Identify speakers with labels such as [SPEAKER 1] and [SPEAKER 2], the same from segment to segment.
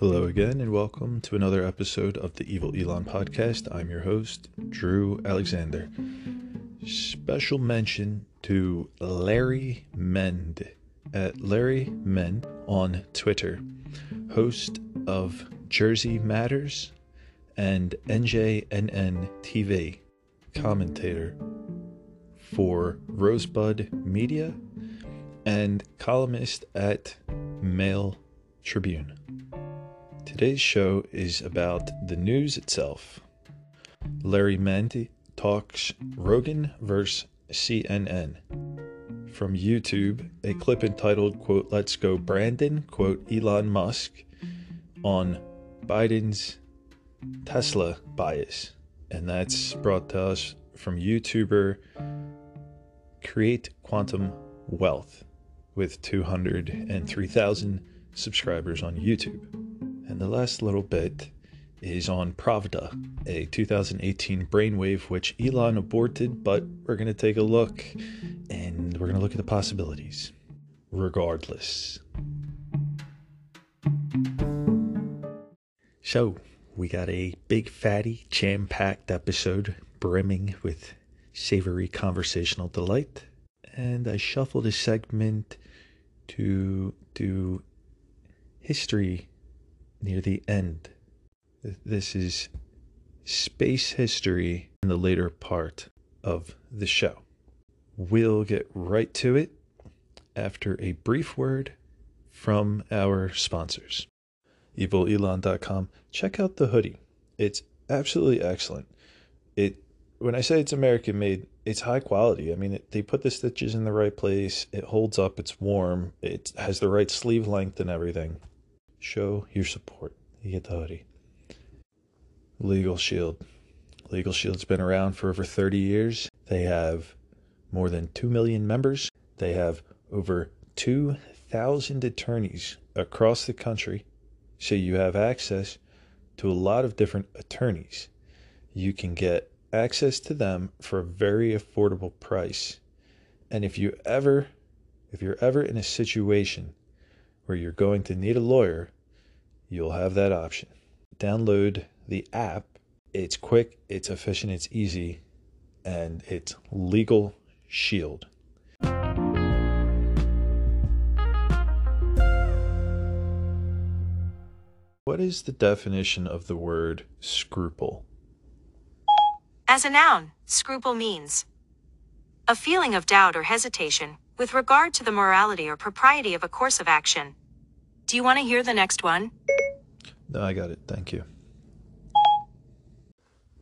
[SPEAKER 1] Hello again, and welcome to another episode of the Evil Elon podcast. I'm your host, Drew Alexander. Special mention to Larry Mendte at Larry Mendte on Twitter, host of Jersey Matters and NJNN TV, commentator for Rosebud Media, and columnist at Mail Tribune. Today's show is about the news itself. Larry Mendte talks Rogan versus CNN. From YouTube, a clip entitled, quote, Let's Go Brandon, quote, Elon Musk on Biden's Tesla bias. And that's brought to us from YouTuber Create Quantum Wealth with 203,000 subscribers on YouTube. And the last little bit is on Pravda, a 2018 brainwave which Elon aborted, but we're going to take a look and we're going to look at the possibilities. Regardless. So, we got a big, fatty, jam packed episode brimming with savory conversational delight. And I shuffled a segment to do history near the end. This is space history in the later part of the show. We'll get right to it after a brief word from our sponsors. EvilElon.com. Check out the hoodie. It's absolutely excellent. It when I say it's American made, it's high quality. I mean, it, they put the stitches in the right place. It holds up. It's warm. It has the right sleeve length and everything. Show your support. You get the hoodie. Legal Shield. Legal Shield's been around for over 30 years. They have more than 2 million members. They have over 2,000 attorneys across the country. So you have access to a lot of different attorneys. You can get access to them for a very affordable price. And if you ever if you're ever in a situation where you're going to need a lawyer, you'll have that option. Download the app. It's quick, it's efficient, it's easy, and it's Legal Shield. What is the definition of the word scruple?
[SPEAKER 2] As a noun, scruple means a feeling of doubt or hesitation with regard to the morality or propriety of a course of action. Do you want to hear the next one?
[SPEAKER 1] No, I got it. Thank you.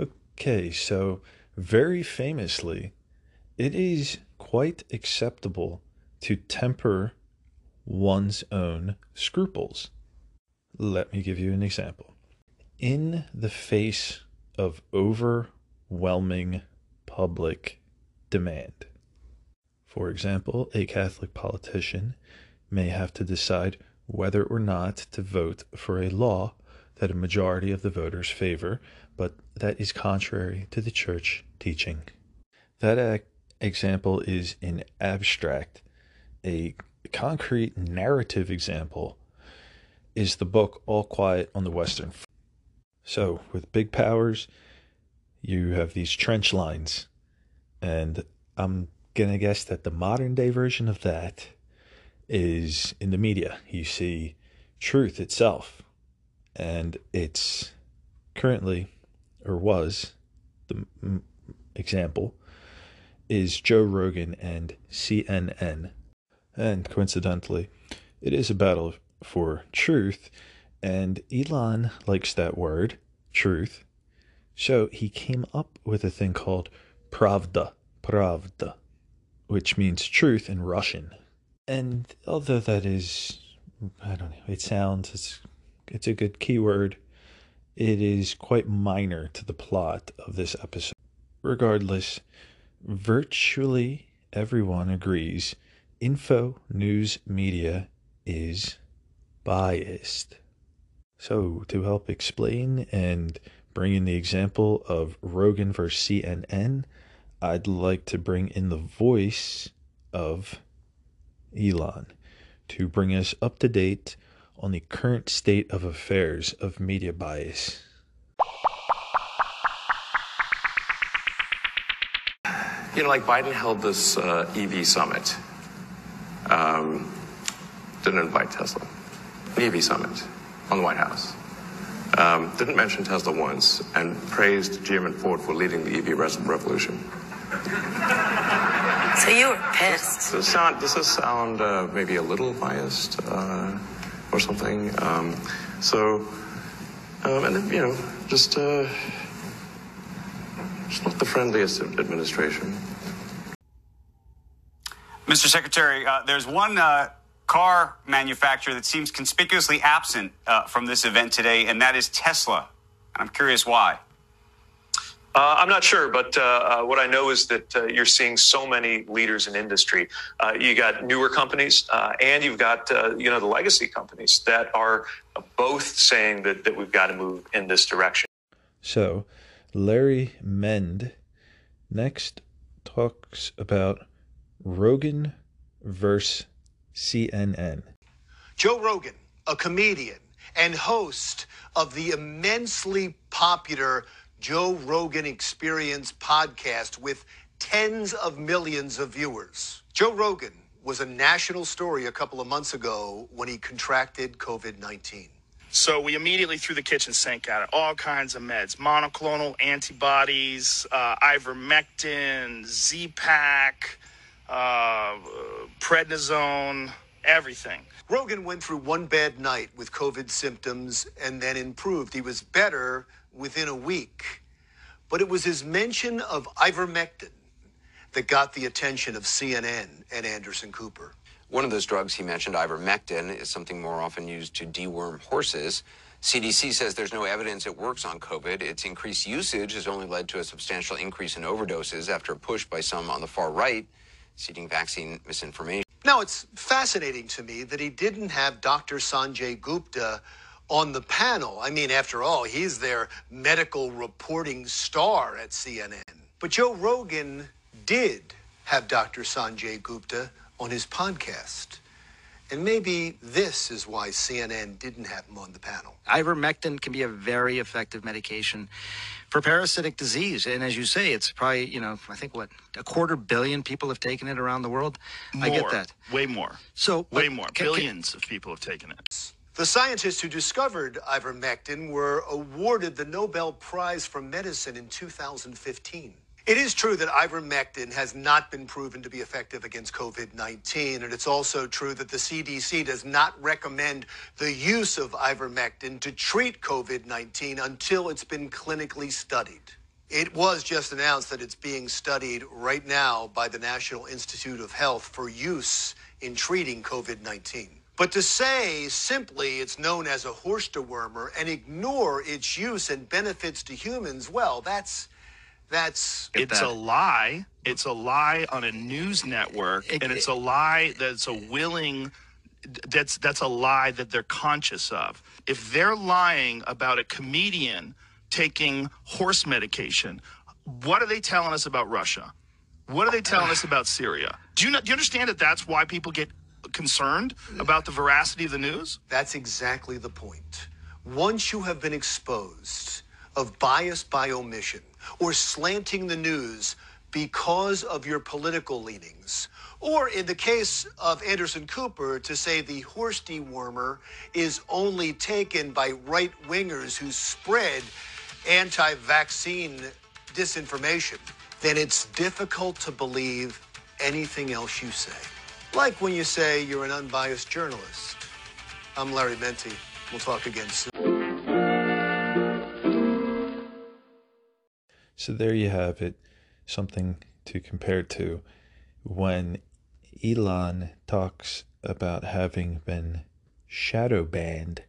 [SPEAKER 1] Okay, so very famously, it is quite acceptable to temper one's own scruples. Let me give you an example. In the face of overwhelming public demand, for example, a Catholic politician may have to decide whether or not to vote for a law that a majority of the voters favor, but that is contrary to the church teaching. That example is in abstract. A concrete narrative example is the book All Quiet on the Western Front. So, with big powers, you have these trench lines, and I'm gonna guess that the modern day version of that is in the media. You see truth itself, and it's currently, or was, the m- example is Joe Rogan and CNN. And coincidentally, it is a battle for truth, and Elon likes that word, truth. So he came up with a thing called Pravda, Pravda, which means truth in Russian. And although that is, I don't know, it sounds, it's, it's a good keyword, it is quite minor to the plot of this episode. Regardless, virtually everyone agrees info news media is biased. So, to help explain and bring in the example of Rogan versus CNN, I'd like to bring in the voice of Elon to bring us up to date on the current state of affairs of media bias.
[SPEAKER 3] You know, like Biden held this uh, EV summit. Um, didn't invite Tesla. EV summit on the White House. Um, didn't mention Tesla once and praised GM and Ford for leading the EV revolution.
[SPEAKER 4] So you were pissed.
[SPEAKER 3] Does this sound, does this sound uh, maybe a little biased uh, or something? Um, so, um, and then, you know, just, uh, just not the friendliest administration.
[SPEAKER 5] Mr. Secretary, uh, there's one uh, car manufacturer that seems conspicuously absent uh, from this event today, and that is Tesla. And I'm curious why.
[SPEAKER 6] Uh, I'm not sure, but uh, uh, what I know is that uh, you're seeing so many leaders in industry. Uh, you got newer companies, uh, and you've got you know the legacy companies that are both saying that that we've got to move in this direction.
[SPEAKER 1] So, Larry Mendte next talks about Rogan versus CNN.
[SPEAKER 7] Joe Rogan, a comedian and host of the immensely popular Joe Rogan Experience podcast with tens of millions of viewers. Joe Rogan was a national story a couple of months ago when he contracted COVID 19.
[SPEAKER 8] So we immediately threw the kitchen sink at it. All kinds of meds, monoclonal antibodies, uh, ivermectin, Z-Pak, uh, prednisone, everything.
[SPEAKER 7] Rogan went through one bad night with COVID symptoms and then improved. He was better within a week. But it was his mention of ivermectin that got the attention of CNN and Anderson Cooper.
[SPEAKER 9] One of those drugs he mentioned, ivermectin, is something more often used to deworm horses. CDC says there's no evidence it works on COVID. Its increased usage has only led to a substantial increase in overdoses after a push by some on the far right, seeding vaccine misinformation.
[SPEAKER 7] Now, it's fascinating to me that he didn't have Dr. Sanjay Gupta on the panel. I mean, after all, he's their medical reporting star at CNN. But Joe Rogan did have Dr. Sanjay Gupta on his podcast. And maybe this is why CNN didn't have him on the panel.
[SPEAKER 10] Ivermectin can be a very effective medication for parasitic disease. And as you say, it's probably, you know, I think what, a quarter billion people have taken it around the world?
[SPEAKER 8] More,
[SPEAKER 10] I get that.
[SPEAKER 8] Way more.
[SPEAKER 10] So,
[SPEAKER 8] way more.
[SPEAKER 10] can-
[SPEAKER 8] Billions of people have taken it.
[SPEAKER 7] The scientists who discovered ivermectin were awarded the Nobel Prize for Medicine in 2015. It is true that ivermectin has not been proven to be effective against COVID 19, and it's also true that the CDC does not recommend the use of ivermectin to treat COVID 19 until it's been clinically studied. It was just announced that it's being studied right now by the National Institute of Health for use in treating COVID 19. But to say simply it's known as a horse dewormer and ignore its use and benefits to humans, well, that's that's
[SPEAKER 8] It's a lie. It's a lie on a news network,
[SPEAKER 10] It-
[SPEAKER 8] and it's a lie that's a willing. That's that's a lie that they're conscious of. If they're lying about a comedian taking horse medication, what are they telling us about Russia? What are they telling us about Syria? Do you know, do you understand that that's why people get concerned about the veracity of the news?
[SPEAKER 7] That's exactly the point. Once you have been exposed of bias by omission or slanting the news because of your political leanings, or in the case of Anderson Cooper, to say the horse dewormer is only taken by right wingers who spread anti vaccine disinformation, then it's difficult to believe anything else you say. Like when you say you're an unbiased journalist. I'm Larry Mendte. We'll talk again soon.
[SPEAKER 1] So there you have it, something to compare to when Elon talks about having been shadow banned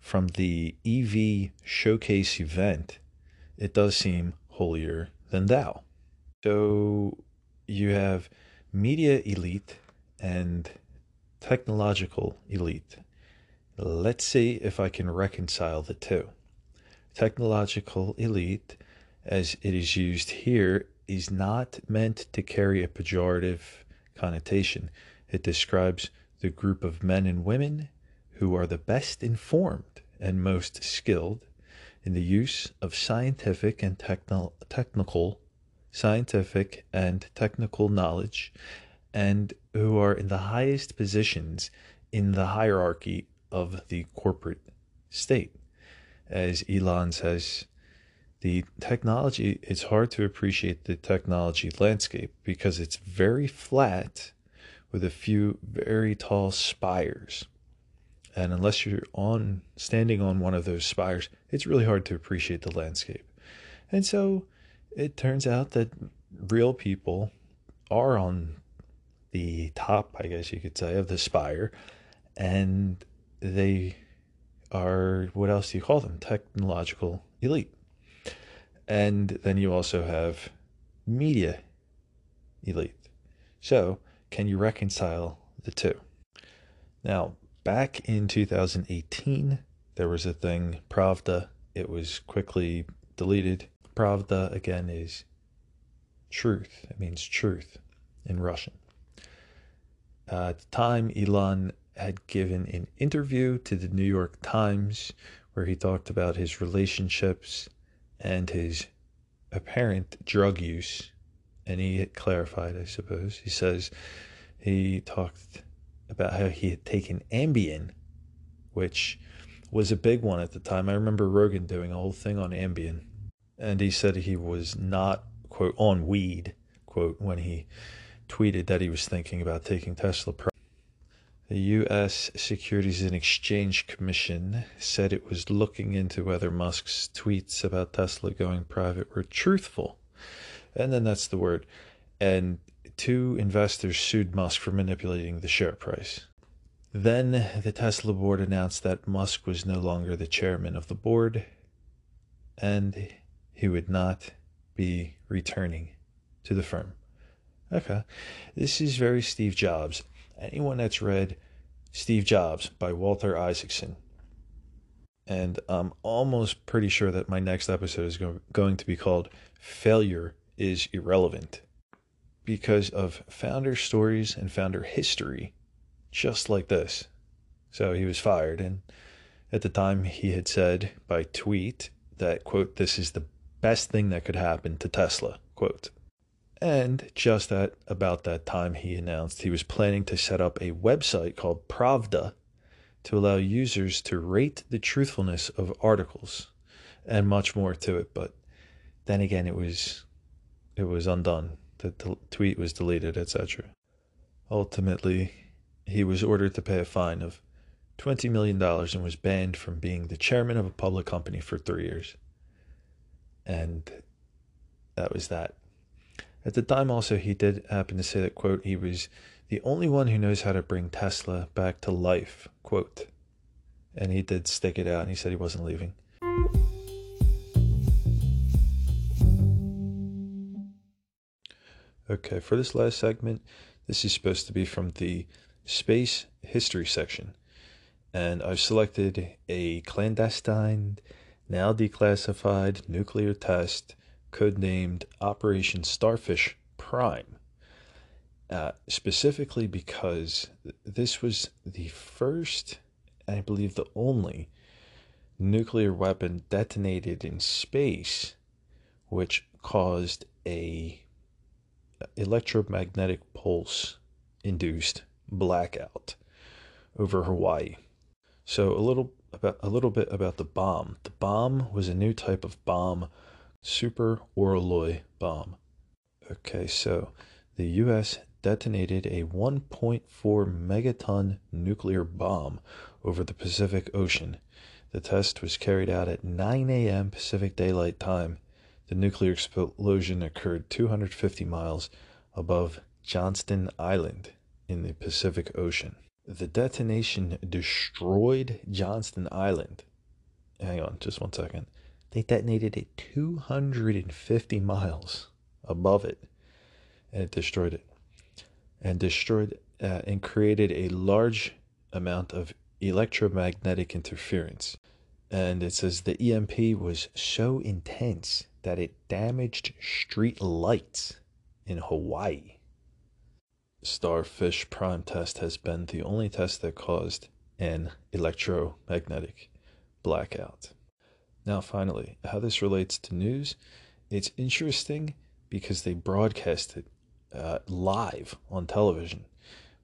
[SPEAKER 1] from the EV showcase event. It does seem holier than thou. So you have media elite and technological elite. Let's see if I can reconcile the two. Technological elite, as it is used here, is not meant to carry a pejorative connotation. It describes the group of men and women who are the best informed and most skilled in the use of scientific and techno- technical scientific and technical knowledge and who are in the highest positions in the hierarchy of the corporate state. As Elon says, the technology, it's hard to appreciate the technology landscape because it's very flat with a few very tall spires. And unless you're on standing on one of those spires, it's really hard to appreciate the landscape. And so it turns out that real people are on the top, I guess you could say, of the spire, and they are what else do you call them? Technological elite. And then you also have media elite. So, can you reconcile the two? Now, back in 2018, there was a thing, Pravda. It was quickly deleted. Pravda, again, is truth. It means truth in Russian. Uh, at the time, Elon had given an interview to the New York Times where he talked about his relationships and his apparent drug use. And he clarified, I suppose. He says he talked about how he had taken Ambien, which was a big one at the time. I remember Rogan doing a whole thing on Ambien. And he said he was not, quote, on weed, quote, when he tweeted that he was thinking about taking Tesla. The U.S. Securities and Exchange Commission said it was looking into whether Musk's tweets about Tesla going private were truthful. And then that's the word. And two investors sued Musk for manipulating the share price. Then the Tesla board announced that Musk was no longer the chairman of the board and he would not be returning to the firm. Okay, this is very Steve Jobs anyone that's read Steve Jobs by Walter Isaacson, and I'm almost pretty sure that my next episode is going to be called Failure is Irrelevant because of founder stories and founder history, just like this. So he was fired, and at the time he had said by tweet that, quote, this is the best thing that could happen to Tesla, quote. And just at about that time, he announced he was planning to set up a website called Pravda to allow users to rate the truthfulness of articles and much more to it. But then again, it was it was undone. The, the tweet was deleted, etc. Ultimately, he was ordered to pay a fine of $20 million and was banned from being the chairman of a public company for three years. And that was that. At the time, also, he did happen to say that, quote, he was the only one who knows how to bring Tesla back to life, quote. And he did stick it out and he said he wasn't leaving. Okay, for this last segment, this is supposed to be from the space history section. And I've selected a clandestine, now declassified nuclear test codenamed Operation Starfish Prime, uh, specifically because this was the first, I believe the only, nuclear weapon detonated in space, which caused a electromagnetic pulse induced blackout over Hawaii. So a little about a little bit about the bomb. The bomb was a new type of bomb super Orloi bomb. Okay, so the U.S. detonated a 1.4 megaton nuclear bomb over the Pacific Ocean. The test was carried out at 9 a.m. Pacific Daylight Time. The nuclear explosion occurred 250 miles above Johnston Island in the Pacific Ocean. The detonation destroyed Johnston Island. Hang on, just one second. They detonated it 250 miles above it, and it destroyed it, and destroyed uh, and created a large amount of electromagnetic interference. And it says the EMP was so intense that it damaged street lights in Hawaii. Starfish Prime test has been the only test that caused an electromagnetic blackout. Now, finally, how this relates to news, it's interesting because they broadcast it uh, live on television,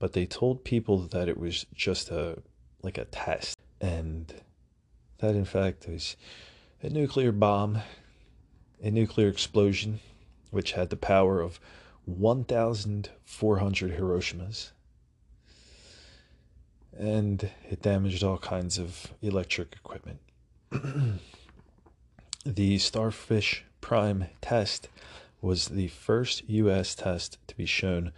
[SPEAKER 1] but they told people that it was just a like a test, and that in fact was a nuclear bomb, a nuclear explosion, which had the power of 1,400 Hiroshimas. And it damaged all kinds of electric equipment. the Starfish Prime test was the first US test to be shown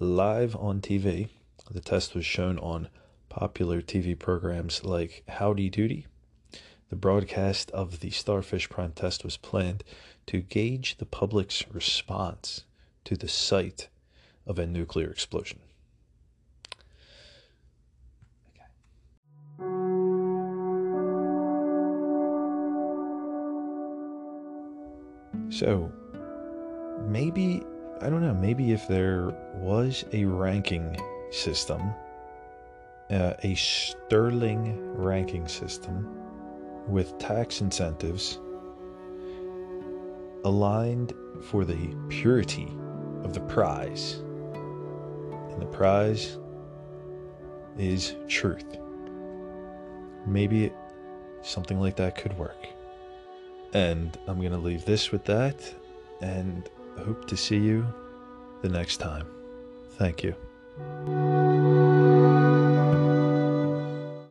[SPEAKER 1] live on TV. The test was shown on popular TV programs like Howdy Doody. The broadcast of the Starfish Prime test was planned to gauge the public's response to the sight of a nuclear explosion. So, maybe, I don't know, maybe if there was a ranking system, uh, a sterling ranking system with tax incentives aligned for the purity of the prize. And the prize is truth. Maybe something like that could work. And I'm going to leave this with that and hope to see you the next time. Thank you.